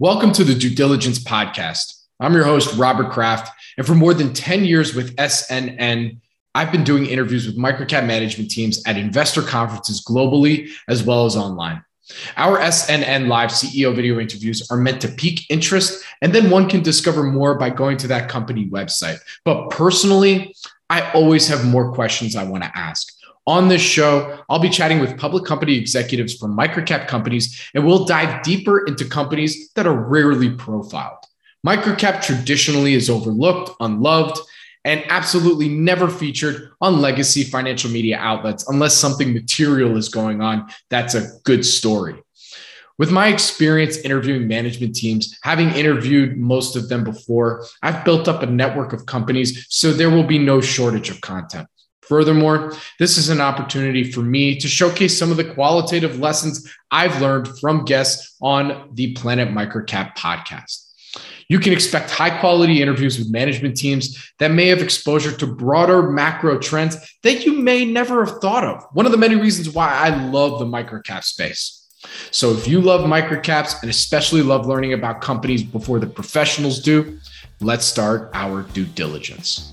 Welcome to the Due Diligence Podcast. I'm your host, Robert Kraft. And for more than 10 years with SNN, I've been doing interviews with microcap management teams at investor conferences globally as well as online. Our SNN Live CEO video interviews are meant to pique interest, and then one can discover more by going to that company website. But personally, I always have more questions I want to ask. On this show, I'll be chatting with public company executives from microcap companies, and we'll dive deeper into companies that are rarely profiled. Microcap traditionally is overlooked, unloved, and absolutely never featured on legacy financial media outlets unless something material is going on. That's a good story. With my experience interviewing management teams, having interviewed most of them before, I've built up a network of companies, so there will be no shortage of content. Furthermore, this is an opportunity for me to showcase some of the qualitative lessons I've learned from guests on the Planet Microcap podcast. You can expect high quality interviews with management teams that may have exposure to broader macro trends that you may never have thought of. One of the many reasons why I love the microcap space. So, if you love microcaps and especially love learning about companies before the professionals do, let's start our due diligence.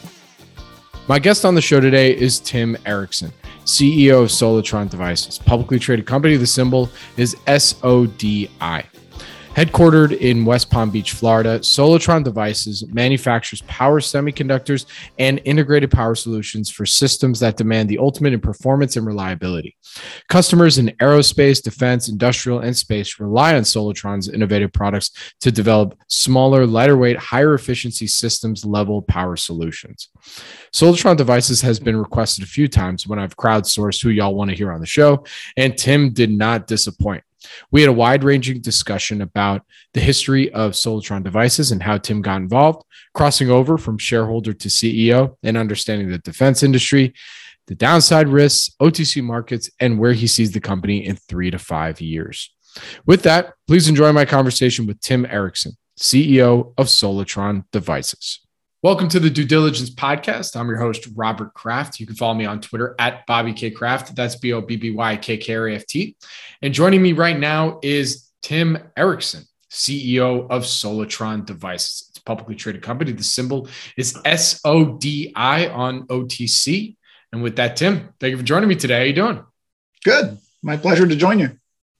My guest on the show today is Tim Eriksen, CEO of Solitron Devices, publicly traded company. The symbol is SODI. Headquartered in West Palm Beach, Florida, Solitron Devices manufactures power semiconductors and integrated power solutions for systems that demand the ultimate in performance and reliability. Customers in aerospace, defense, industrial, and space rely on Solitron's innovative products to develop smaller, lighter weight, higher efficiency systems level power solutions. Solitron Devices has been requested a few times when I've crowdsourced who y'all want to hear on the show, and Tim did not disappoint. We had a wide ranging discussion about the history of Solitron devices and how Tim got involved, crossing over from shareholder to CEO and understanding the defense industry, the downside risks, OTC markets, and where he sees the company in three to five years. With that, please enjoy my conversation with Tim Eriksen, CEO of Solitron Devices. Welcome to the Due Diligence Podcast. I'm your host, Robert Kraft. You can follow me on Twitter at Bobby K Kraft. That's B O B B Y K K R A F T. And joining me right now is Tim Eriksen, CEO of Solitron Devices. It's a publicly traded company. The symbol is S O D I on OTC. And with that, Tim, thank you for joining me today. How are you doing? Good. My pleasure to join you.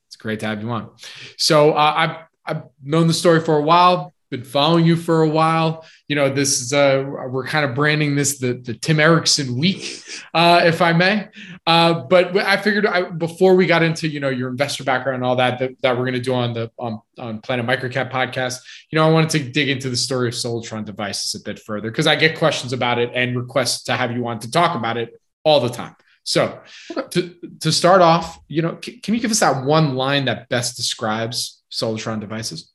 It's great to have you on. So uh, I've I've known the story for a while been following you for a while. You know, this is uh we're kind of branding this the the Tim Eriksen week, uh, if I may. Uh, but I figured I, before we got into you know your investor background and all that that, that we're going to do on the on, on Planet Microcap podcast, you know, I wanted to dig into the story of Solitron devices a bit further because I get questions about it and requests to have you on to talk about it all the time. So to to start off, you know, can, can you give us that one line that best describes Solitron devices?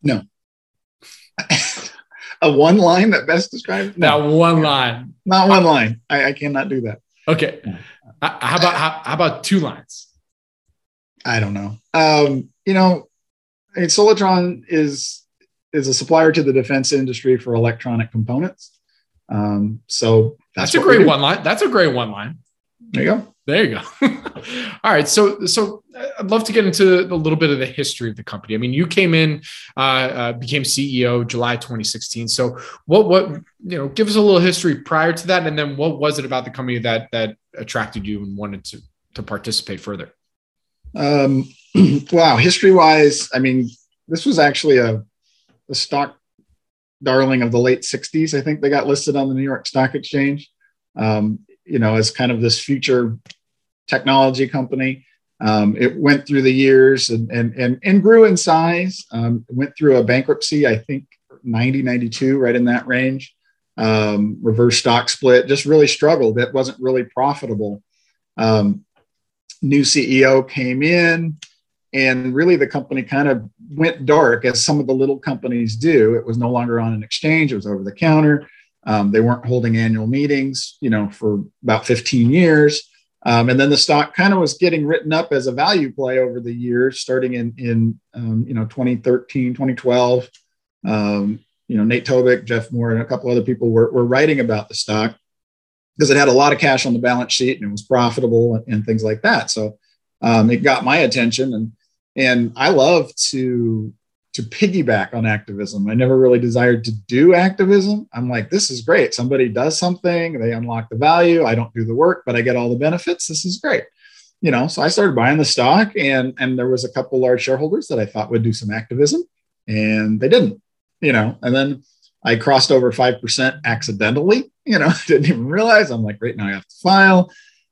No a one line that best describes no. that one line. Not one line. I, I cannot do that. Okay. How about how, how, about two lines? I don't know. Um, you know, I mean, Solitron is is a supplier to the defense industry for electronic components. Um, so that's, that's a great one line. That's a great one line. There you go. There you go. All right. So, so I'd love to get into a little bit of the history of the company. I mean, you came in, uh, uh, became CEO July 2016. So, what, what, you know, give us a little history prior to that, and then what was it about the company that that attracted you and wanted to to participate further? Um, wow, history wise, I mean, this was actually a, a stock darling of the late 60s. I think they got listed on the New York Stock Exchange. Um, you know, as kind of this future technology company. Um, it went through the years and, and, and, and grew in size. Um, went through a bankruptcy, I think 90, 92, right in that range. Um, reverse stock split, just really struggled. It wasn't really profitable. Um, new CEO came in And really, the company kind of went dark as some of the little companies do. It was no longer on an exchange, it was over the counter. Um, they weren't holding annual meetings, you know, for about 15 years. Um, and then the stock kind of was getting written up as a value play over the years, starting in, in um, you know, 2013, 2012. Um, you know, Nate Tobik, Jeff Moore, and a couple other people were, were writing about the stock because it had a lot of cash on the balance sheet and it was profitable and, and things like that. So um, it got my attention, and and I love to to piggyback on activism. I never really desired to do activism. I'm like, this is great. Somebody does something, they unlock the value. I don't do the work, but I get all the benefits. This is great. You know, so I started buying the stock, and and there was a couple large shareholders that I thought would do some activism, and they didn't. You know, and then I crossed over 5% accidentally, you know, didn't even realize. I'm like, great, now I have to file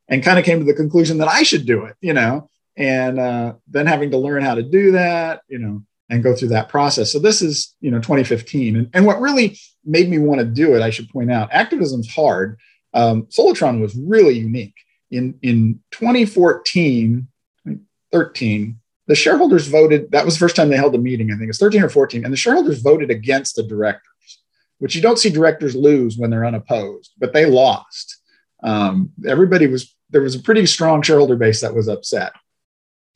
and kind of came to the conclusion that I should do it, you know, and uh, then having to learn how to do that, you know, and go through that process. So this is, you know, 2015. And, and what really made me want to do it, I should point out, activism's hard. Um, Solitron was really unique. In, in 2014, 13, the shareholders voted, that was the first time they held a meeting, I think it's 13 or 14, and the shareholders voted against the directors, which you don't see directors lose when they're unopposed, but they lost. Um, everybody was there was a pretty strong shareholder base that was upset.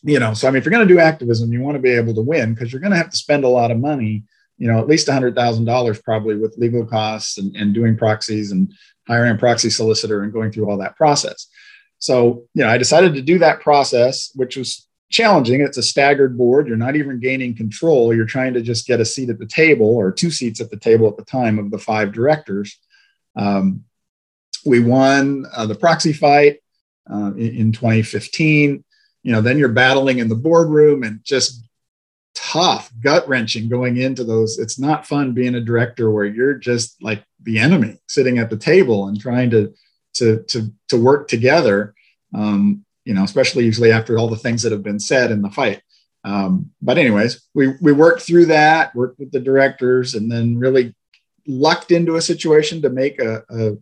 You know, so I mean, if you're going to do activism, you want to be able to win because you're going to have to spend a lot of money. You know, at least hundred thousand dollars probably with legal costs and, and doing proxies and hiring a proxy solicitor and going through all that process. So, you know, I decided to do that process, which was challenging. It's a staggered board. You're not even gaining control. You're trying to just get a seat at the table or two seats at the table at the time of the five directors. Um, we won uh, the proxy fight uh, in, in 2015. You know, then you're battling in the boardroom and just tough, gut wrenching going into those. It's not fun being a director where you're just like the enemy sitting at the table and trying to to to to work together. Um, you know, especially usually after all the things that have been said in the fight. Um, but anyways, we we worked through that, worked with the directors, and then really lucked into a situation to make a, a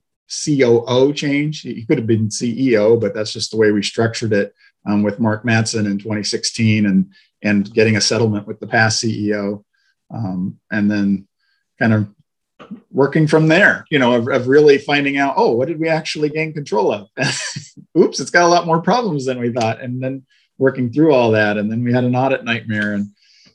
COO change. He could have been CEO, but that's just the way we structured it um, with Mark Matson in 2016, and and getting a settlement with the past CEO, um, and then kind of working from there, you know, of, of, really finding out, oh, what did we actually gain control of? Oops, it's got a lot more problems than we thought. And then working through all that. And then we had an audit nightmare and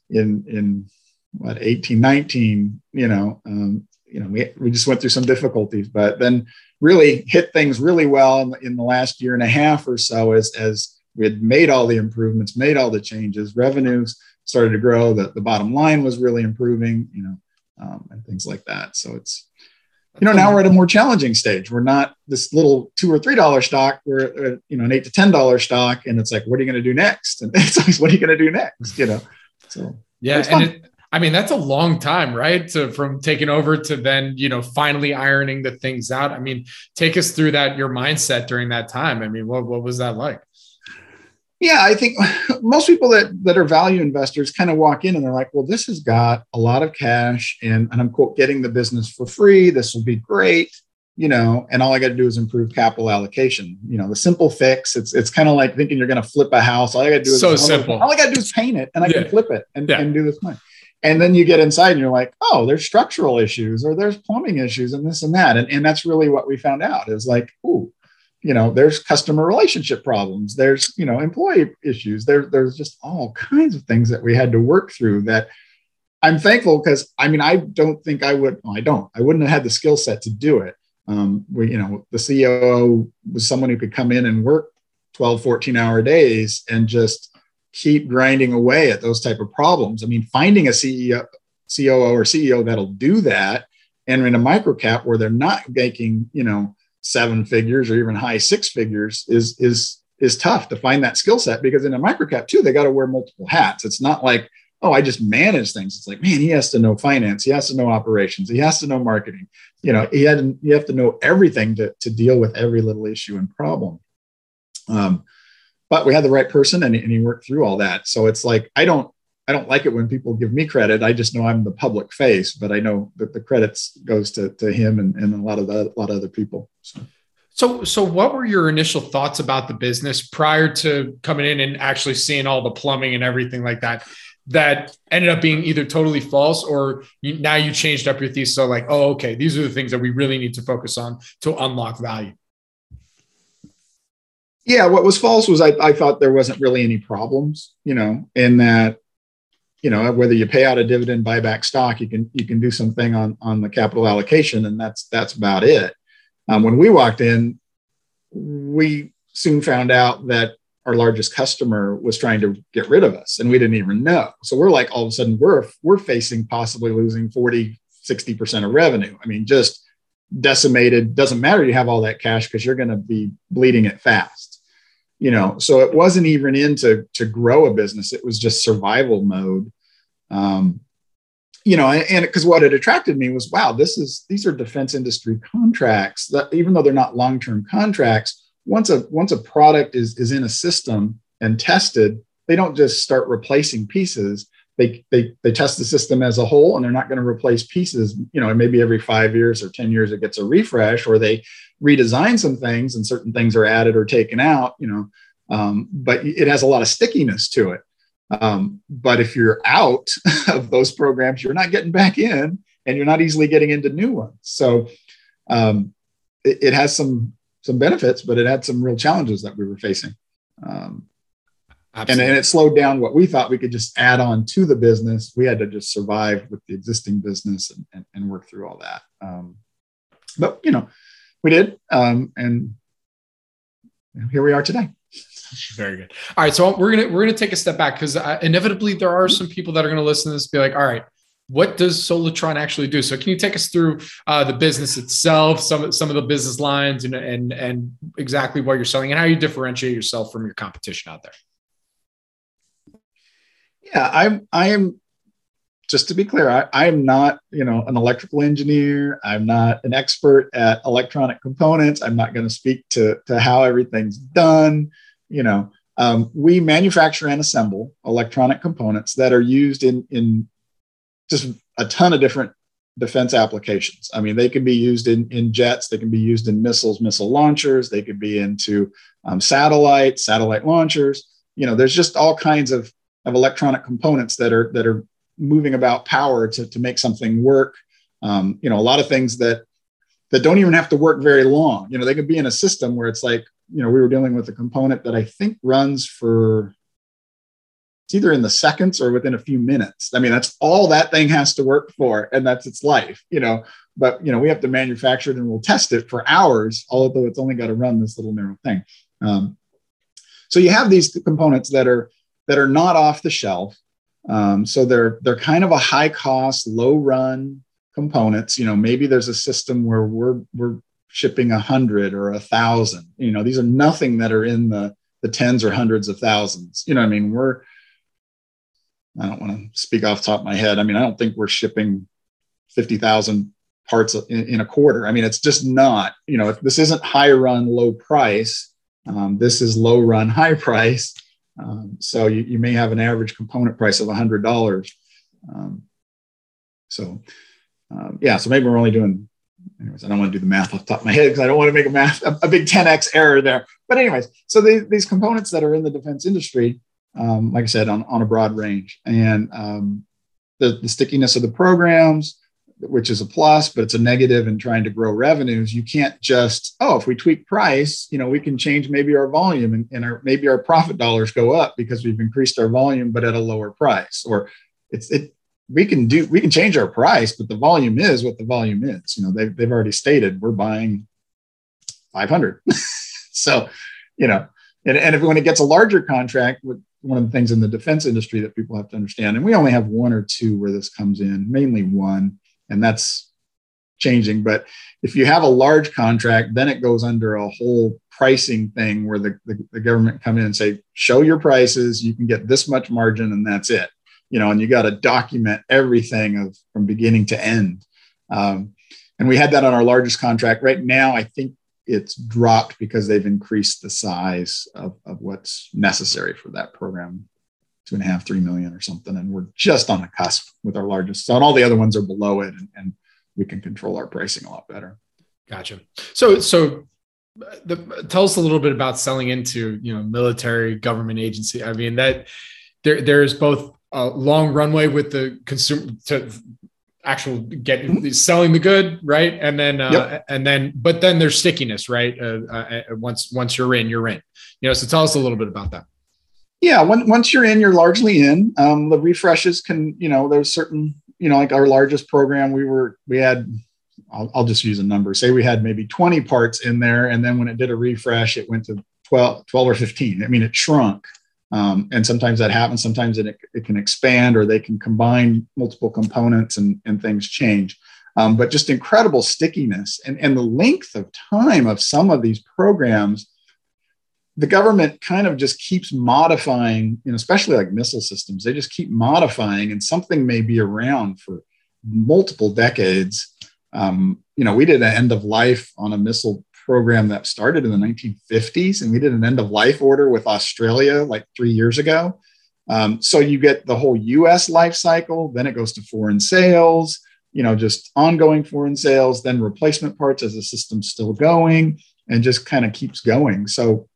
in, in what, 18, 19, you know, um, you know, we, we just went through some difficulties, but then really hit things really well in the, in the last year and a half or so as, as we had made all the improvements, made all the changes, revenues started to grow, the, the bottom line was really improving, you know, um, and things like that. So it's, you know, now we're at a more challenging stage. We're not this little two or three dollar stock. We're uh, you know an eight to ten dollar stock, and it's like, what are you going to do next? And it's always, what are you going to do next? You know, so yeah, and it, I mean that's a long time, right? To from taking over to then you know finally ironing the things out. I mean, take us through that your mindset during that time. I mean, what what was that like? Yeah, I think most people that, that are value investors kind of walk in and they're like, well, this has got a lot of cash and, and I'm quote getting the business for free. This will be great, you know, and all I got to do is improve capital allocation. You know, the simple fix. It's it's kind of like thinking you're going to flip a house. All I got to do is so simple. All I got to do is paint it and I yeah. can flip it and, yeah. and do this money. And then you get inside and you're like, oh, there's structural issues or there's plumbing issues and this and that. And, and that's really what we found out is like, ooh, you know there's customer relationship problems there's you know employee issues there, there's just all kinds of things that we had to work through that i'm thankful because i mean i don't think i would well, i don't i wouldn't have had the skill set to do it. Um, we, you know the ceo was someone who could come in and work 12 14 hour days and just keep grinding away at those type of problems. I mean finding a ceo coo or ceo that'll do that and in a microcap where they're not making you know seven figures or even high six figures is is is tough to find that skill set because in a microcap too they got to wear multiple hats. It's not like oh i just manage things. It's like man he has to know finance. He has to know operations. He has to know marketing. You know he had you have to know everything to, to deal with every little issue and problem. Um, but we had the right person and, and he worked through all that. So it's like i don't I don't like it when people give me credit. I just know I'm the public face, but I know that the credits goes to, to him and, and a lot of the, a lot of other people. So. So, so what were your initial thoughts about the business prior to coming in and actually seeing all the plumbing and everything like that? That ended up being either totally false or you, now you changed up your thesis. So, like, oh, okay, these are the things that we really need to focus on to unlock value. Yeah, what was false was I, I thought there wasn't really any problems, you know, in that you know whether you pay out a dividend buy back stock you can you can do something on on the capital allocation and that's that's about it. Um, when we walked in we soon found out that our largest customer was trying to get rid of us and we didn't even know. So we're like all of a sudden we're we're facing possibly losing 40 60% of revenue. I mean just decimated. Doesn't matter you have all that cash because you're going to be bleeding it fast you know so it wasn't even into to grow a business. It was just survival mode. Um, you know and because what had attracted me was wow this is these are defense industry contracts that even though they're not long-term contracts once a once a product is is in a system and tested they don't just start replacing pieces they they they test the system as a whole and they're not going to replace pieces you know maybe every five years or 10 years it gets a refresh or they redesign some things and certain things are added or taken out you know um, but it has a lot of stickiness to it. Um, but if you're out of those programs you're not getting back in and you're not easily getting into new ones. So um, it, it, has some some benefits but it had some real challenges that we were facing um, and, and it slowed down what we thought we could just add on to the business. We had to just survive with the existing business and, and, and work through all that. Um, but you know, we did, um, and here we are today. Very good. All right, so we're gonna we're gonna take a step back because uh, inevitably there are some people that are gonna listen to this be like, all right, what does Solitron actually do? So can you take us through uh, the business itself, some some of the business lines, and and and exactly what you're selling, and how you differentiate yourself from your competition out there? Yeah, I'm. I am. Just to be clear, I, am not, you know, an electrical engineer. I'm not an expert at electronic components. I'm not going to speak to to how everything's done. You know, um, we manufacture and assemble electronic components that are used in in just a ton of different defense applications. I mean, they can be used in, in jets, they can be used in missiles, missile launchers, they could be into um, satellites, satellite launchers. You know, there's just all kinds of of electronic components that are that are moving about power to, to make something work. Um, you know, a lot of things that that don't even have to work very long. You know, they could be in a system where it's like, you know, we were dealing with a component that I think runs for it's either in the seconds or within a few minutes. I mean, that's all that thing has to work for, and that's its life, you know. But you know, we have to manufacture it and we'll test it for hours, although it's only got to run this little narrow thing. Um, so you have these components that are that are not off the shelf. Um, so they're they're kind of a high cost, low run components. You know, maybe there's a system where we're we're shipping a hundred or a thousand. You know, these are nothing that are in the the tens or hundreds of thousands. You know, I mean, we're I don't want to speak off top of my head. I mean, I don't think we're shipping fifty thousand parts in, in, a quarter. I mean, it's just not. You know, this isn't high run, low price. Um, this is low run, high price. Um, so you, you, may have an average component price of $100. Um, so um, yeah, so maybe we're only doing, anyways, I don't want to do the math off the top of my head because I don't want to make a math, a, a big 10x error there. But anyways, so these, these components that are in the defense industry, um, like I said, on, on a broad range and um, the, the stickiness of the programs, which is a plus, but it's a negative in trying to grow revenues. You can't just, oh, if we tweak price, you know, we can change maybe our volume and, and our, maybe our profit dollars go up because we've increased our volume, but at a lower price. Or it's it we can do we can change our price, but the volume is what the volume is. You know, they've they've already stated we're buying 500. so, you know, and, and if when it gets a larger contract with one of the things in the defense industry that people have to understand, and we only have one or two where this comes in, mainly one and that's changing. But if you have a large contract, then it goes under a whole pricing thing where the, the, the, government come in and say, show your prices, you can get this much margin, and that's it. You know, and you got to document everything of from beginning to end. Um, and we had that on our largest contract. Right now, I think it's dropped because they've increased the size of, of what's necessary for that program two and a half, three million or something. And we're just on the cusp with our largest. So, and all the other ones are below it, and, and we can control our pricing a lot better. Gotcha. So, so the, tell us a little bit about selling into you know military government agency. I mean that there there's both a long runway with the consumer to actual get mm-hmm. selling the good right and then uh, yep. and then but then there's stickiness right uh, uh, once once you're in you're in you know so tell us a little bit about that yeah when, once you're in you're largely in um, the refreshes can you know there's certain you know like our largest program we were we had I'll, I'll, just use a number. Say we had maybe 20 parts in there, and then when it did a refresh, it went to 12, 12 or 15. I mean, it shrunk. Um, and sometimes that happens. Sometimes it, it can expand or they can combine multiple components and, and things change. Um, but just incredible stickiness and, and the length of time of some of these programs. The government kind of just keeps modifying, you know, especially like missile systems, they just keep modifying, and something may be around for multiple decades um, you know, we did an end of life on a missile program that started in the 1950s, and we did an end of life order with Australia like three years ago. Um, so you get the whole U.S. life cycle, then it goes to foreign sales, you know, just ongoing foreign sales, then replacement parts as the system's still going, and just kind of keeps going. So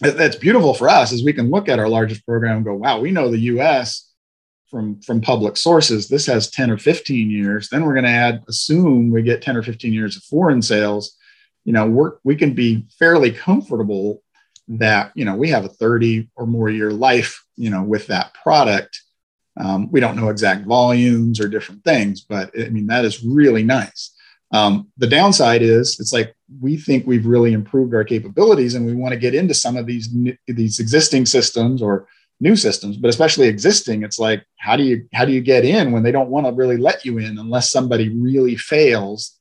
that's beautiful for us is we can look at our largest program and go, wow, we know the U.S from from public sources. This has 10 or 15 years. Then we're going to add assume we get 10 or 15 years of foreign sales. You know we're, we can be fairly comfortable that you know we have a 30 or more year life you know with that product. Um, we don't know exact volumes or different things but i mean that is really nice. Um, the downside is it's like we think we've really improved our capabilities and we want to get into some of these these existing systems or new systems but especially existing it's like how do you how do you get in when they don't want to really let you in unless somebody really fails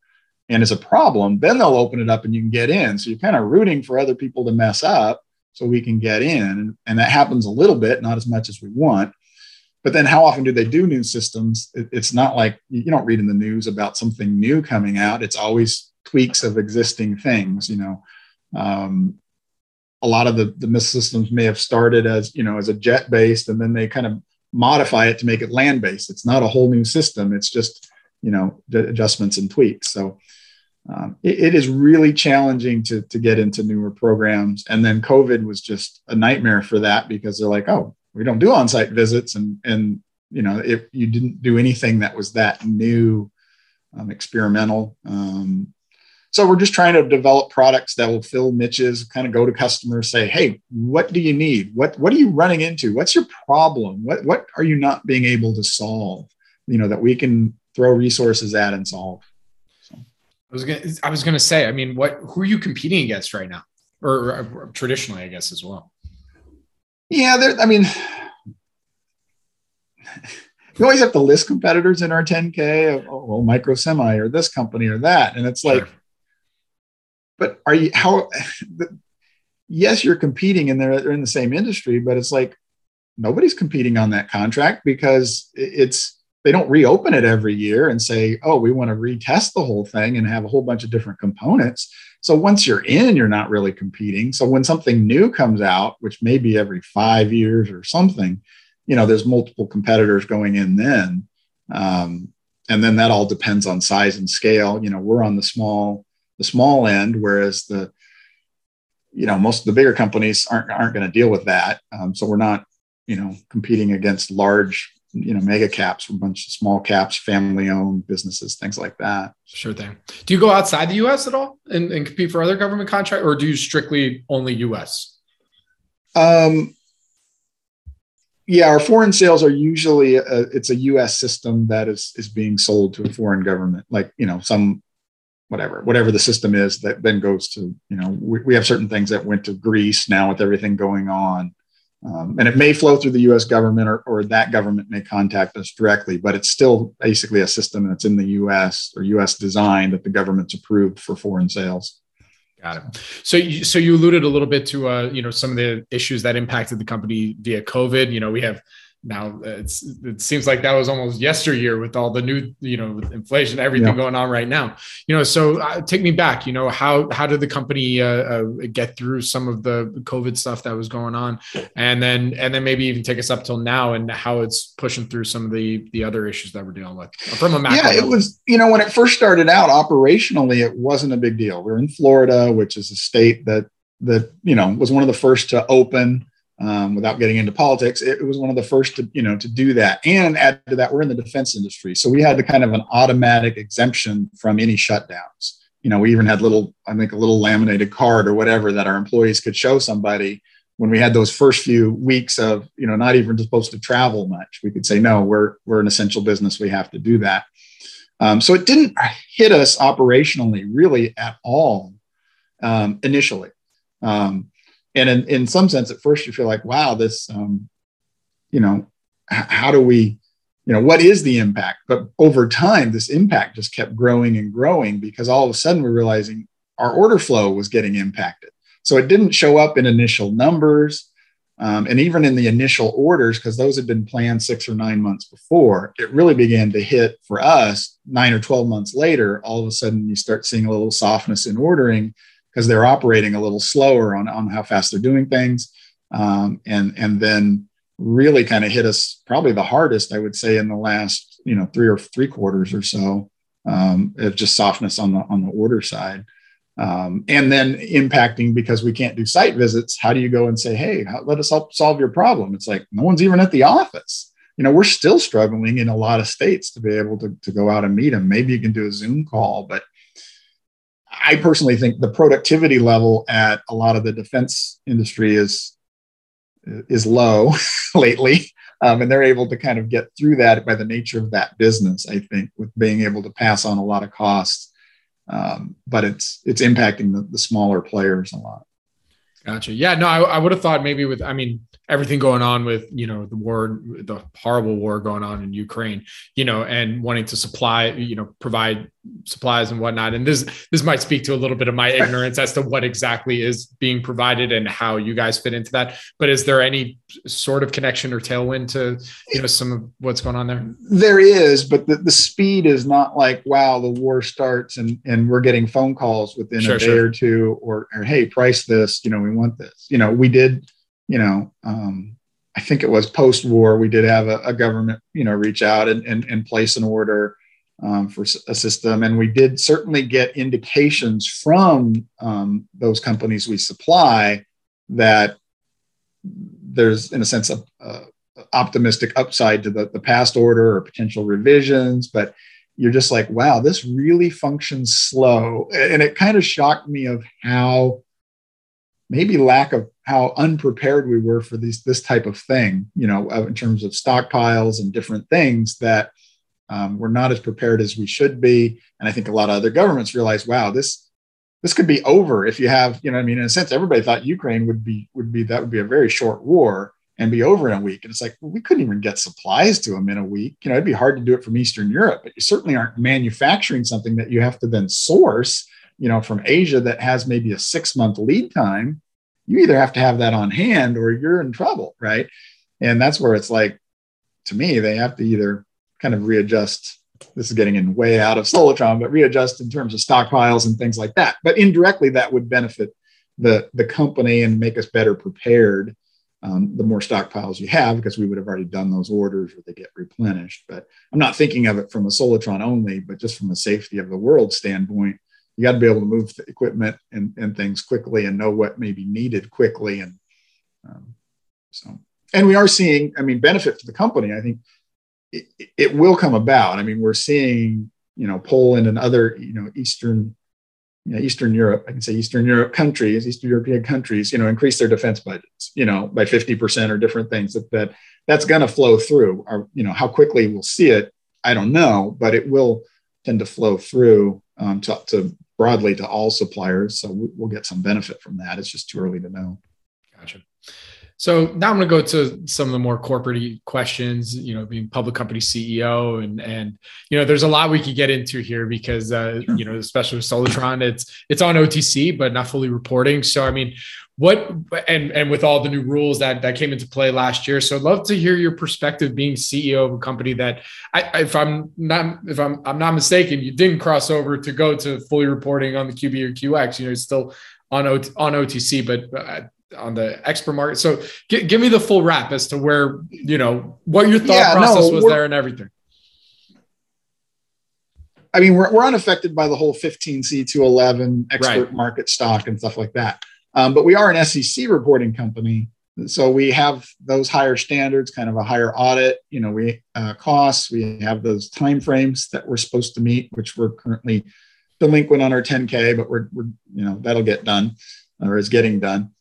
and is a problem? Then they'll open it up and you can get in. So you're kind of rooting for other people to mess up so we can get in. And that happens a little bit not as much as we want. But then how often do they do new systems? It, it's not like you don't read in the news about something new coming out. It's always tweaks of existing things you know um, a lot of the, the missile systems may have started as you know as a jet based and then they kind of modify it to make it land based. It's not a whole new system. It's just you know adjustments and tweaks. So um, it, it is really challenging to, to get into newer programs. And then covid was just a nightmare for that because they're like oh we don't do on-site visits. And and you know if you didn't do anything that was that new um, experimental um, so we're just trying to develop products that will fill niches, kind of go to customers, say, hey, what do you need? What, what are you running into? What's your problem? What, what are you not being able to solve? You know, that we can throw resources at and solve. So. I was gonna I was gonna say, I mean, what who are you competing against right now? Or, or traditionally, I guess, as well. Yeah, there, I mean, you always have to list competitors in our 10K, oh, oh well, Microsemi or this company or that. And it's like, but are you how yes you're competing and they're, they're in the same industry but it's like nobody's competing on that contract because it's they don't reopen it every year and say oh we want to retest the whole thing and have a whole bunch of different components. So once you're in you're not really competing. So when something new comes out which may be every five years or something you know there's multiple competitors going in then um, and then that all depends on size and scale. You know we're on the small the small end, whereas the you know most of the bigger companies aren't aren't going to deal with that. Um, so we're not you know competing against large you know mega caps, a bunch of small caps, family owned businesses, things like that. Sure thing. Do you go outside the U.S. at all and, and compete for other government contracts, or do you strictly only U.S.? Um, yeah, our foreign sales are usually a, it's a U.S. system that is is being sold to a foreign government, like you know some whatever whatever the system is that then goes to you know we, we have certain things that went to greece now with everything going on um, and it may flow through the us government or, or that government may contact us directly but it's still basically a system that's in the us or us design that the government's approved for foreign sales Got it. So, so you alluded a little bit to, uh, you know, some of the issues that impacted the company via COVID. You know, we have now it's it seems like that was almost yesteryear with all the new you know inflation everything yeah. going on right now. You know so uh, take me back you know how how did the company uh, uh, get through some of the covid stuff that was going on? And then and then maybe even take us up till now and how it's pushing through some of the the other issues that we're dealing with from a macro yeah it was you know when it first started out operationally it wasn't a big deal. We're in florida which is a state that that you know was one of the first to open um, without getting into politics, it, was one of the first to, you know, to do that. And add to that, we're in the defense industry. So we had the kind of an automatic exemption from any shutdowns. You know, we even had little, I think a little laminated card or whatever that our employees could show somebody when we had those first few weeks of, you know, not even supposed to travel much. We could say, no, we're, we're an essential business. We have to do that. Um, so it didn't hit us operationally really at all um, initially. Um, and in, in some sense at first you feel like wow this um, you know h- how do we you know what is the impact? But over time this impact just kept growing and growing because all of a sudden we're realizing our order flow was getting impacted. So it didn't show up in initial numbers um, and even in the initial orders because those had been planned six or nine months before it really began to hit for us nine or 12 months later all of a sudden you start seeing a little softness in ordering because they're operating a little slower on, on how fast they're doing things. Um, and, and then really kind of hit us probably the hardest, I would say, in the last, you know, three or three quarters or so, um, of just softness on the, on the order side. Um, and then impacting because we can't do site visits. How do you go and say, Hey, let us help solve your problem? It's like, no one's even at the office. You know, we're still struggling in a lot of states to be able to, to go out and meet them. Maybe you can do a Zoom call, but I personally think the productivity level at a lot of the defense industry is is low lately, um, and they're able to kind of get through that by the nature of that business. I think with being able to pass on a lot of costs, um, but it's it's impacting the, the smaller players a lot. Gotcha. Yeah. No, I, I would have thought maybe with. I mean, everything going on with you know the war the horrible war going on in ukraine you know and wanting to supply you know provide supplies and whatnot. And this this might speak to a little bit of my ignorance as to what exactly is being provided and how you guys fit into that. But is there any sort of connection or tailwind to you know some of what's going on there? There is but the, the speed is not like wow the war starts and and we're getting phone calls within sure, a day sure. or two or, or hey price this you know we want this. You know we did you know, um, I think it was post war, we did have a, a, government, you know, reach out and, and, and place an order um, for a system. And we did certainly get indications from um, those companies we supply that there's, in a sense, a, a optimistic upside to the, the past order or potential revisions. But you're just like, wow, this really functions slow. And it kind of shocked me of how maybe lack of how unprepared we were for these this type of thing you know in terms of stockpiles and different things that um, we're not as prepared as we should be. And i think a lot of other governments realize wow this this could be over if you have you know i mean? In a sense everybody thought ukraine would be would be that would be a very short war and be over in a week. And it's like well, we couldn't even get supplies to them in a week. You know it'd be hard to do it from eastern europe but you certainly aren't manufacturing something that you have to then source you know from asia that has maybe a six month lead time you either have to have that on hand or you're in trouble, right? And that's where it's like, to me, they have to either kind of readjust. This is getting in way out of Solitron, but readjust in terms of stockpiles and things like that. But indirectly, that would benefit the the company and make us better prepared. Um, the more stockpiles you have, because we would have already done those orders or they get replenished. But I'm not thinking of it from a Solitron only, but just from a safety of the world standpoint you got to be able to move the equipment and, and things quickly and know what may be needed quickly. And um, so, and we are seeing, I mean, benefit to the company. I think it, it, will come about. I mean, we're seeing, you know, Poland and other, you know, Eastern, you know, Eastern Europe, I can say Eastern Europe countries, Eastern European countries, you know, increase their defense budgets, you know, by 50% or different things that, that that's going to flow through. Or, you know, how quickly we'll see it, I don't know, but it will tend to flow through um, to, to broadly to all suppliers. So we'll get some benefit from that. It's just too early to know. Gotcha. So now I'm going to go to some of the more corporate questions. You know, being public company CEO, and and you know, there's a lot we could get into here because uh, sure. you know, especially with Solitron, it's it's on OTC but not fully reporting. So I mean, what and and with all the new rules that that came into play last year so i'd love to hear your perspective being ceo of a company that I, if i'm not if i'm i'm not mistaken you didn't cross over to go to fully reporting on the qb or qx you know it's still on on otc but uh, on the expert market so g- give me the full wrap as to where you know what your thought yeah, process no, was there and everything I mean, we're, we're unaffected by the whole 15c2-11 expert right. market stock and stuff like that. Um, but we are an SEC reporting company. So we have those higher standards, kind of a higher audit, you know, we uh, costs, we have those timeframes that we're supposed to meet, which we're currently delinquent on our 10K, but we're, we're you know, that'll get done or is getting done.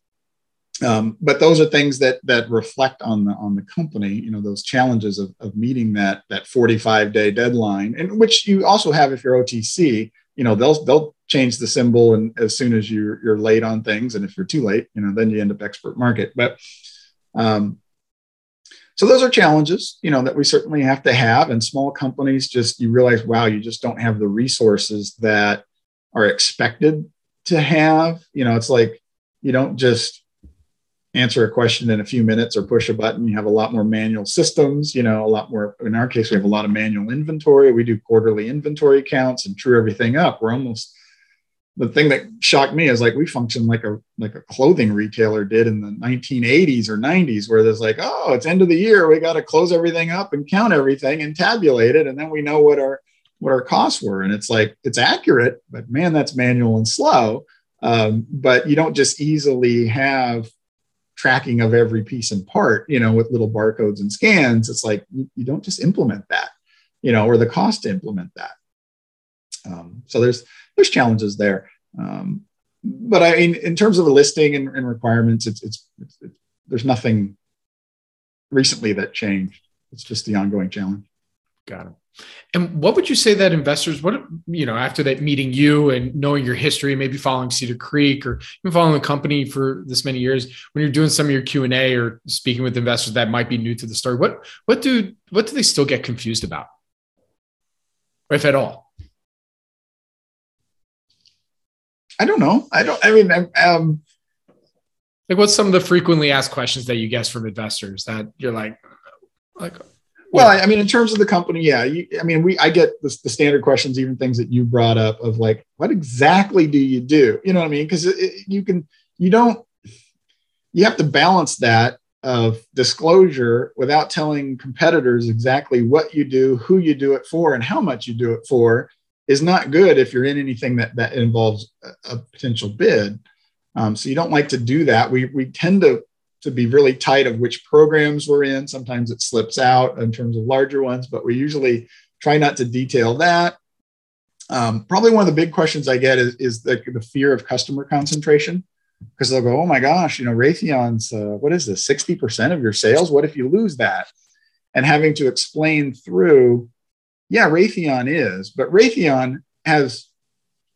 Um, but those are things that that reflect on the on the company you know those challenges of, of meeting that that 45 day deadline and which you also have if you're otc you know they'll they'll change the symbol and as soon as you're you're late on things and if you're too late you know then you end up expert market. But um so those are challenges you know that we certainly have to have. And small companies just you realize wow you just don't have the resources that are expected to have. You know it's like you don't just answer a question in a few minutes or push a button. You have a lot more manual systems, you know, a lot more. In our case, we have a lot of manual inventory. We do quarterly inventory counts and true everything up. We're almost the thing that shocked me is like we function like a like a clothing retailer did in the 1980s or 90s where there's like oh it's end of the year we got to close everything up and count everything and tabulate it and then we know what our what our costs were and it's like it's accurate but man that's manual and slow um, but you don't just easily have tracking of every piece and part, you know, with little barcodes and scans. It's like you, you don't just implement that, you know, or the cost to implement that. Um, so there's there's challenges there. Um, but I mean, in terms of the listing and, and requirements, it's, it's, it's, it's there's nothing recently that changed. It's just the ongoing challenge. Got it. And what would you say that investors, what you know, after that meeting you and knowing your history, maybe following Cedar Creek or even following the company for this many years, when you're doing some of your Q and A or speaking with investors that might be new to the story, what what do what do they still get confused about, if at all? I don't know. I don't. I mean, um, like what's some of the frequently asked questions that you guess from investors that you're like, like well, I mean, in terms of the company, yeah. You, I mean, we I get the, the, standard questions, even things that you brought up of like, what exactly do you do? You know what I mean? Because you can, you don't, you have to balance that of disclosure without telling competitors exactly what you do, who you do it for, and how much you do it for is not good if you're in anything that that involves a, a potential bid. Um, so you don't like to do that. We we tend to to be really tight of which programs we're in. Sometimes it slips out in terms of larger ones, but we usually try not to detail that. Um, probably one of the big questions I get is, is the, the fear of customer concentration because they'll go, oh my gosh, you know, Raytheon's, uh, what is this, 60% of your sales? What if you lose that? And having to explain through, yeah, Raytheon is, but Raytheon has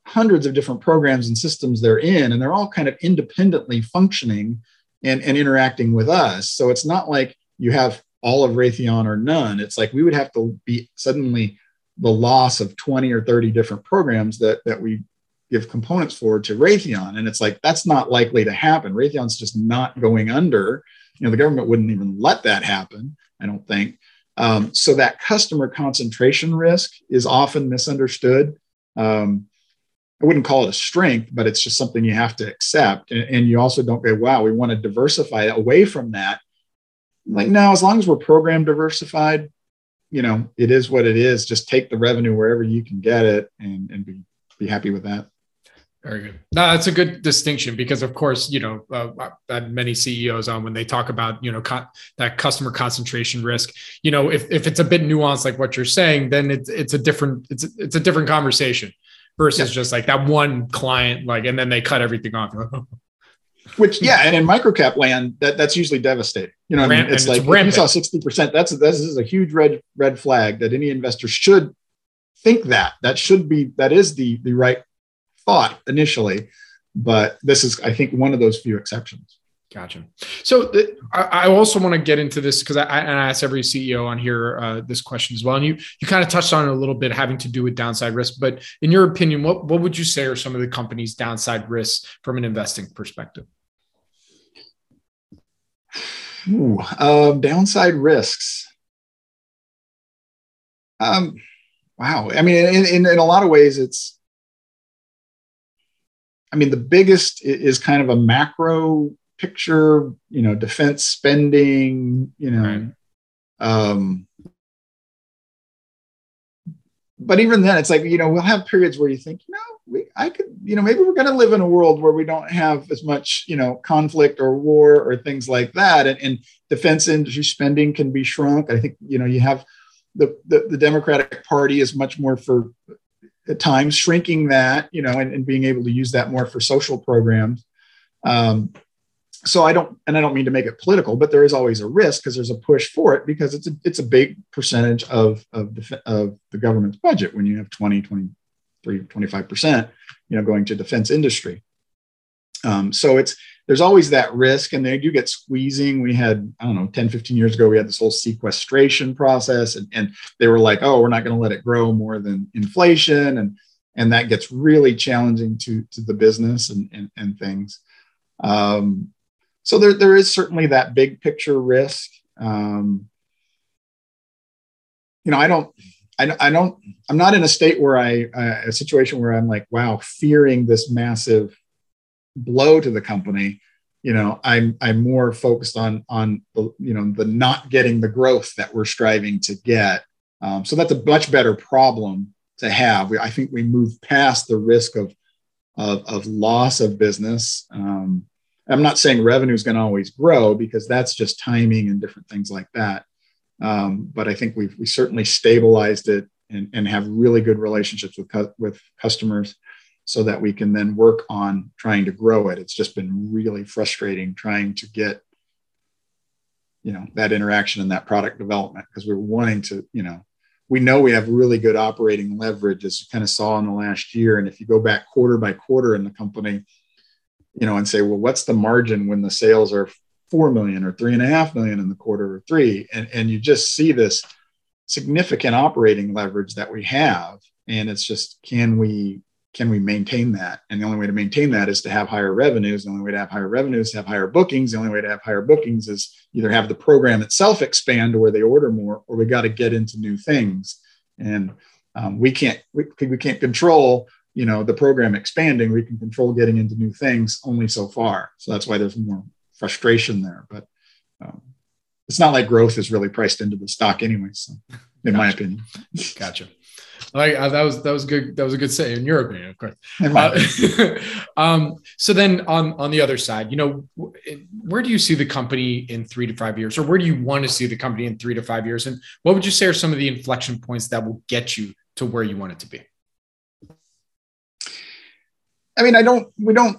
hundreds of different programs and systems they're in, and they're all kind of independently functioning and, and interacting with us. So it's not like you have all of Raytheon or none. It's like we would have to be suddenly the loss of 20 or 30 different programs that, that we give components for to Raytheon. And it's like, that's not likely to happen. Raytheon's just not going under. You know, the government wouldn't even let that happen, I don't think. Um, so that customer concentration risk is often misunderstood. Um, I wouldn't call it a strength, but it's just something you have to accept. And, and you also don't go, wow, we want to diversify away from that. Like, no, as long as we're program diversified, you know, it is what it is. Just take the revenue wherever you can get it and, and be, be happy with that. Very good. No, that's a good distinction because, of course, you know, uh, I've had many CEOs on when they talk about, you know, co- that customer concentration risk. You know, if, if it's a bit nuanced like what you're saying, then it's it's a different it's it's a different conversation versus yeah. just like that one client, like, and then they cut everything off. Which, yeah, and in microcap land, that, that's usually devastating. You know, I mean, it's like it's you saw sixty percent. That's this is a huge red red flag that any investor should think that that should be that is the the right thought initially, but this is I think one of those few exceptions. Gotcha. So I also want to get into this because I, I, ask every CEO on here uh, this question as well, and you you kind of touched on it a little bit, having to do with downside risk. But in your opinion, what what would you say are some of the company's downside risks from an investing perspective? Ooh, um, downside risks. Um, wow. I mean, in, in, in a lot of ways, it's, I mean, the biggest is kind of a macro picture, you know, defense spending, you know, right. um, but even then, it's like you know we'll have periods where you think, you know, we, I could, you know, maybe we're going to live in a world where we don't have as much, you know, conflict or war or things like that, and, and defense industry spending can be shrunk. I think you know you have the the, the Democratic Party is much more for at times shrinking that, you know, and, and being able to use that more for social programs. Um, so I don't, and I don't mean to make it political, but there is always a risk because there's a push for it because it's a, it's a big percentage of, of, the, of the government's budget when you have 20, 23, 25%, you know, going to defense industry. Um, so it's, there's always that risk and they do get squeezing. We had, I don't know, 10, 15 years ago, we had this whole sequestration process and, and they were like, oh, we're not going to let it grow more than inflation. And, and that gets really challenging to, to the business and, and, and things. Um, so there, there is certainly that big picture risk. Um, you know, I don't, I, I don't, I'm not in a state where I, uh, a situation where I'm like, wow, fearing this massive blow to the company. You know, I'm, I'm more focused on, on the, you know, the not getting the growth that we're striving to get. Um, so that's a much better problem to have. We, I think we move past the risk of, of, of loss of business. Um, I'm not saying revenue is going to always grow because that's just timing and different things like that. Um, but I think we've we certainly stabilized it and, and have really good relationships with with customers, so that we can then work on trying to grow it. It's just been really frustrating trying to get you know that interaction and that product development because we're wanting to you know we know we have really good operating leverage as you kind of saw in the last year and if you go back quarter by quarter in the company you know, and say, well, what's the margin when the sales are four million or three and a half million in the quarter or three? And, and you just see this significant operating leverage that we have. And it's just, can we can we maintain that? And the only way to maintain that is to have higher revenues. The only way to have higher revenues have higher bookings. The only way to have higher bookings is either have the program itself expand where they order more, or we got to get into new things. And um, we can't we, we can't control you know the program expanding we can control getting into new things only so far. So that's why there's more frustration there. But um, it's not like growth is really priced into the stock anyway so in gotcha. my opinion. Gotcha. Like uh, that was that was good that was a good say in your opinion of course. Uh, um, so then on on the other side you know where do you see the company in three to five years? Or where do you want to see the company in three to five years? And what would you say are some of the inflection points that will get you to where you want it to be I mean, I don't, we don't,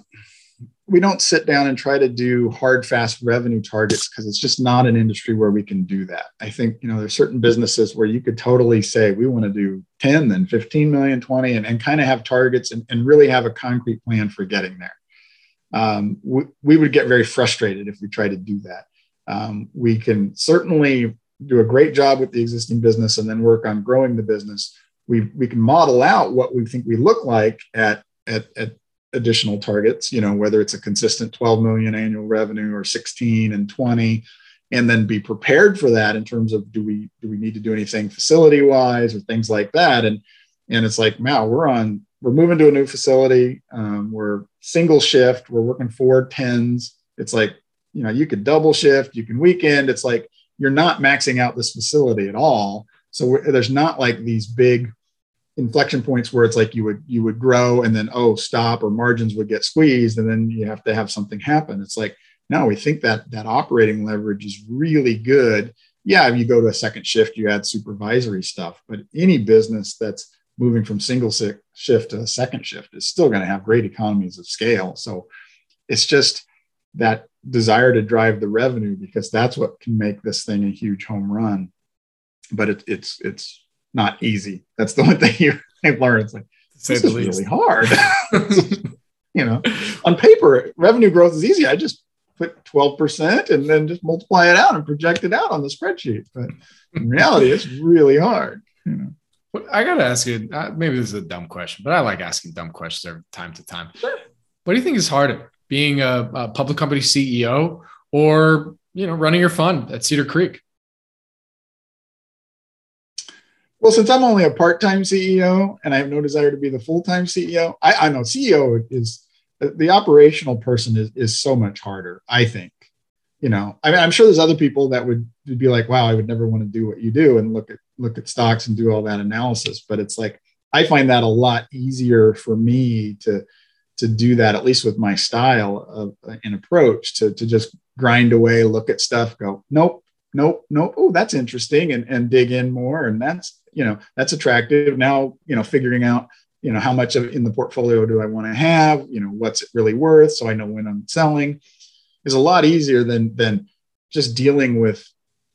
we don't sit down and try to do hard, fast revenue targets because it's just not an industry where we can do that. I think, you know, there's certain businesses where you could totally say, we want to do 10, then 15 million, 20, and, and kind of have targets and, and really have a concrete plan for getting there. Um, we, we would get very frustrated if we try to do that. Um, we can certainly do a great job with the existing business and then work on growing the business. We, we can model out what we think we look like at, at, at additional targets, you know, whether it's a consistent 12 million annual revenue or 16 and 20, and then be prepared for that in terms of do we do we need to do anything facility wise or things like that. And and it's like, wow, we're on, we're moving to a new facility. Um, we're single shift, we're working four tens. It's like, you know, you could double shift, you can weekend. It's like you're not maxing out this facility at all. So there's not like these big inflection points where it's like you would you would grow and then oh stop or margins would get squeezed and then you have to have something happen. It's like no we think that that operating leverage is really good. Yeah if you go to a second shift you add supervisory stuff but any business that's moving from single shift to a second shift is still going to have great economies of scale. So it's just that desire to drive the revenue because that's what can make this thing a huge home run. But it, it's it's not easy. That's the one thing you have learned. It's like this is really hard. you know, on paper, revenue growth is easy. I just put 12% and then just multiply it out and project it out on the spreadsheet. But in reality, it's really hard. You know. I got to ask you, uh, maybe this is a dumb question, but I like asking dumb questions every time to time. Sure. What do you think is harder, being a, a public company CEO or you know, running your fund at Cedar Creek? Well, since I'm only a part-time CEO and I have no desire to be the full-time CEO, I, I know CEO is the operational person is, is so much harder, I think. You know, I mean, I'm sure there's other people that would be like, wow, I would never want to do what you do and look at look at stocks and do all that analysis. But it's like I find that a lot easier for me to to do that, at least with my style of an approach, to, to just grind away, look at stuff, go, nope, nope, nope. Oh, that's interesting, and and dig in more, and that's you know that's attractive. Now you know figuring out you know how much of in the portfolio do I want to have, you know what's it really worth, so I know when I'm selling, is a lot easier than than just dealing with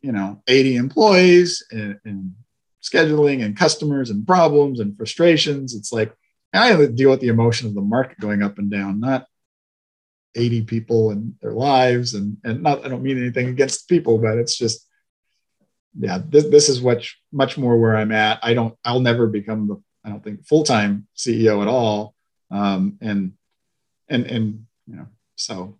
you know 80 employees and, and scheduling and customers and problems and frustrations. It's like I have to deal with the emotion of the market going up and down, not 80 people and their lives. And and not I don't mean anything against people, but it's just yeah, this, this is what much more where I'm at. I don't I'll never become the I don't think full-time CEO at all. Um, and and and you know, so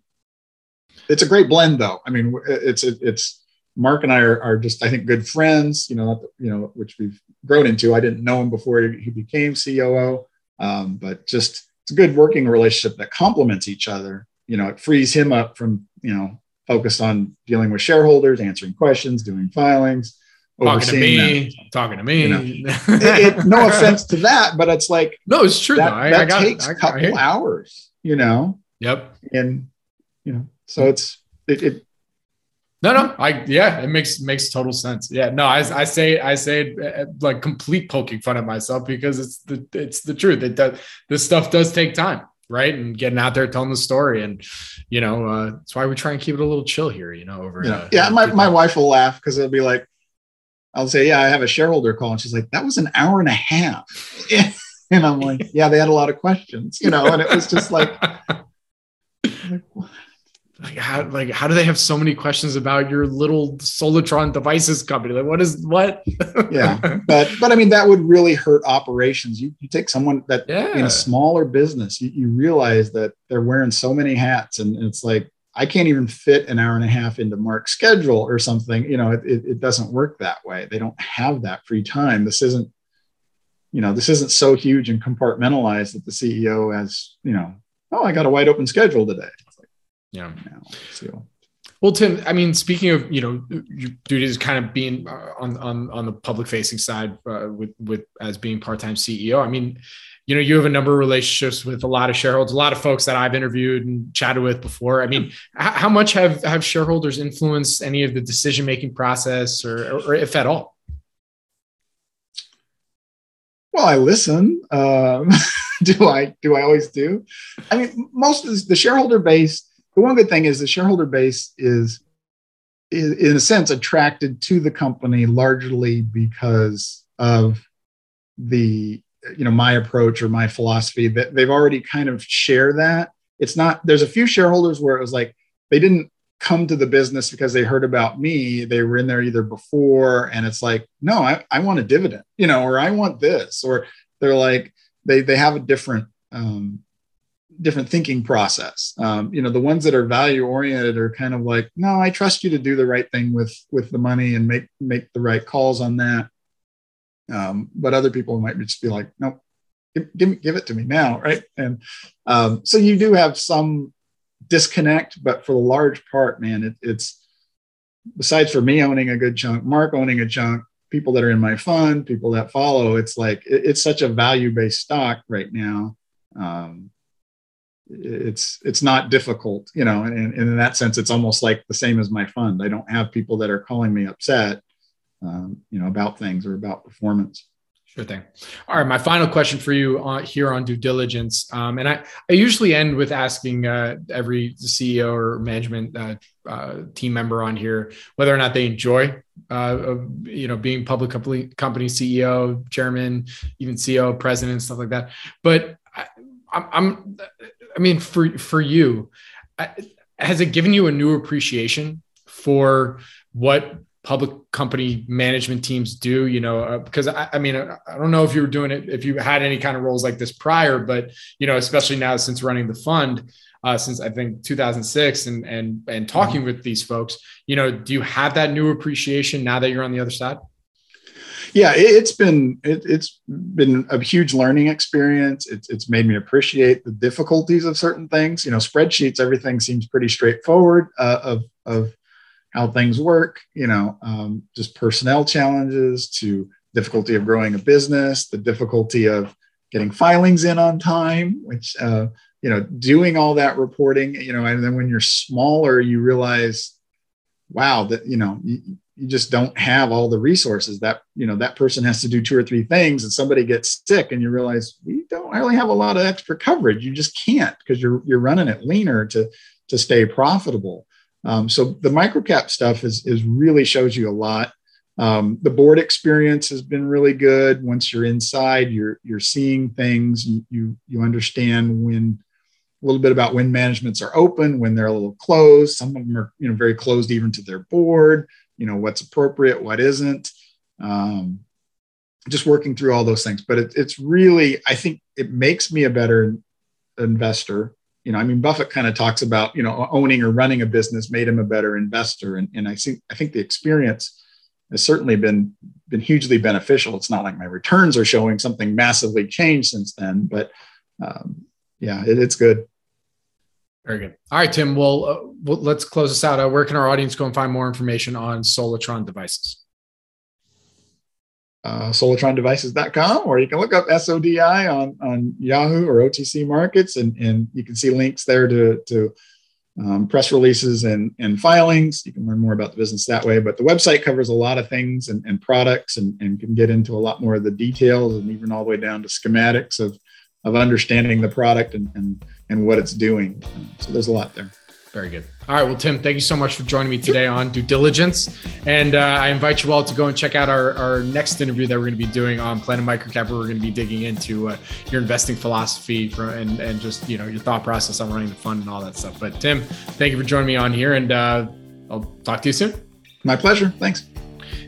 it's a great blend though. I mean, it's it's Mark and I are, are just, I think, good friends. You know, you know, which we've grown into. I didn't know him before he became COO, um, but just it's a good working relationship that complements each other. You know, it frees him up from you know focused on dealing with shareholders, answering questions, doing filings, talking to me, talking to me. You know, it, it, no offense to that, but it's like no, it's true. That, I, that I got, takes a couple hours. You know. Yep. And you know, so it's it, it no, no, I yeah, it makes makes total sense. Yeah, no, I, I say I say uh, like complete poking fun at myself because it's the it's the truth. It does this stuff does take time, right? And getting out there telling the story, and you know uh, that's why we try and keep it a little chill here. You know, over yeah, uh, yeah. My my wife will laugh because it'll be like, I'll say, yeah, I have a shareholder call, and she's like, that was an hour and a half, and I'm like, yeah, they had a lot of questions, you know, and it was just like. like like how like how do they have so many questions about your little Solitron devices company? Like what is what? yeah, but but I mean that would really hurt operations. You, you take someone that yeah. in a smaller business, you, you realize that they're wearing so many hats, and it's like I can't even fit an hour and a half into Mark's schedule or something. You know, it, it, it doesn't work that way. They don't have that free time. This isn't, you know, this isn't so huge and compartmentalized that the CEO has, you know, oh, I got a wide open schedule today. Yeah. Now, so. Well, Tim, I mean, speaking of you know your duties, kind of being uh, on on on the public facing side uh, with with as being part time CEO. I mean, you know, you have a number of relationships with a lot of shareholders, a lot of folks that I've interviewed and chatted with before. I mean, how much have have shareholders influenced any of the decision making process, or, or if at all? Well, I listen. Um, do I? Do I always do? I mean, most of the shareholder base the one good thing is the shareholder base is, is in a sense attracted to the company largely because of the you know my approach or my philosophy. That they've already kind of share that. It's not there's a few shareholders where it was like they didn't come to the business because they heard about me. They were in there either before and it's like no i, I want a dividend you know or i want this or they're like they they have a different um, different thinking process. Um, you know, the ones that are value oriented are kind of like, no, I trust you to do the right thing with with the money and make make the right calls on that. Um, but other people might just be like, nope, give, give, give it to me now, right? And um, so you do have some disconnect, but for the large part, man, it, it's besides for me owning a good chunk, Mark owning a chunk, people that are in my fund, people that follow, it's like it, it's such a value based stock right now. Um, it's it's not difficult you know and, and, in that sense it's almost like the same as my fund i don't have people that are calling me upset um, you know about things or about performance Sure thing. All right, my final question for you on, here on due diligence, um, and I, I usually end with asking uh, every CEO or management uh, uh, team member on here whether or not they enjoy, uh, you know, being public company, company CEO, chairman, even CEO, president, stuff like that. But I, I'm I mean, for for you, has it given you a new appreciation for what public company management teams do you know uh, because I, I, mean I, I, don't know if you were doing it if you had any kind of roles like this prior but you know especially now since running the fund uh, since i think 2006 and and and talking mm-hmm. with these folks you know do you have that new appreciation now that you're on the other side yeah it's been it, has been a huge learning experience. It's, it's made me appreciate the difficulties of certain things. You know spreadsheets everything seems pretty straightforward uh, of of how things work, you know, um, just personnel challenges to difficulty of growing a business, the difficulty of getting filings in on time, which, uh, you know, doing all that reporting, you know, and then when you're smaller, you realize, wow, that, you know, you, just don't have all the resources that, you know, that person has to do two or three things and somebody gets sick and you realize we don't really have a lot of extra coverage. You just can't because you're, you're running it leaner to, to stay profitable. Um, so the microcap stuff is, is really shows you a lot. Um, the board experience has been really good. Once you're inside, you're you're seeing things. You you, you understand when a little bit about when managements are open, when they're a little closed. Some of them are you know very closed even to their board. You know what's appropriate, what isn't. Um, just working through all those things. But it, it's really I think it makes me a better investor you know, I mean, Buffett kind of talks about, you know, owning or running a business made him a better investor. And, and I think, I think the experience has certainly been, been hugely beneficial. It's not like my returns are showing something massively changed since then, but um, yeah, it, it's good. Very good. All right, Tim. Well, uh, well let's close this out. Uh, where can our audience go and find more information on Solitron devices? uh, solitrondevices.com, or you can look up SODI on, on Yahoo or OTC Markets, and, and you can see links there to, to um, press releases and, and filings. You can learn more about the business that way. But the website covers a lot of things and, and products and, and can get into a lot more of the details and even all the way down to schematics of, of understanding the product and, and, and what it's doing. So there's a lot there. Very good. All right. Well, Tim, thank you so much for joining me today on due diligence. And uh, I invite you all to go and check out our, our next interview that we're going to be doing on Planet Microcap, where we're going to be digging into uh, your investing philosophy for, and, and just, you know, your thought process on running the fund and all that stuff. But Tim, thank you for joining me on here and uh, I'll talk to you soon. My pleasure. Thanks.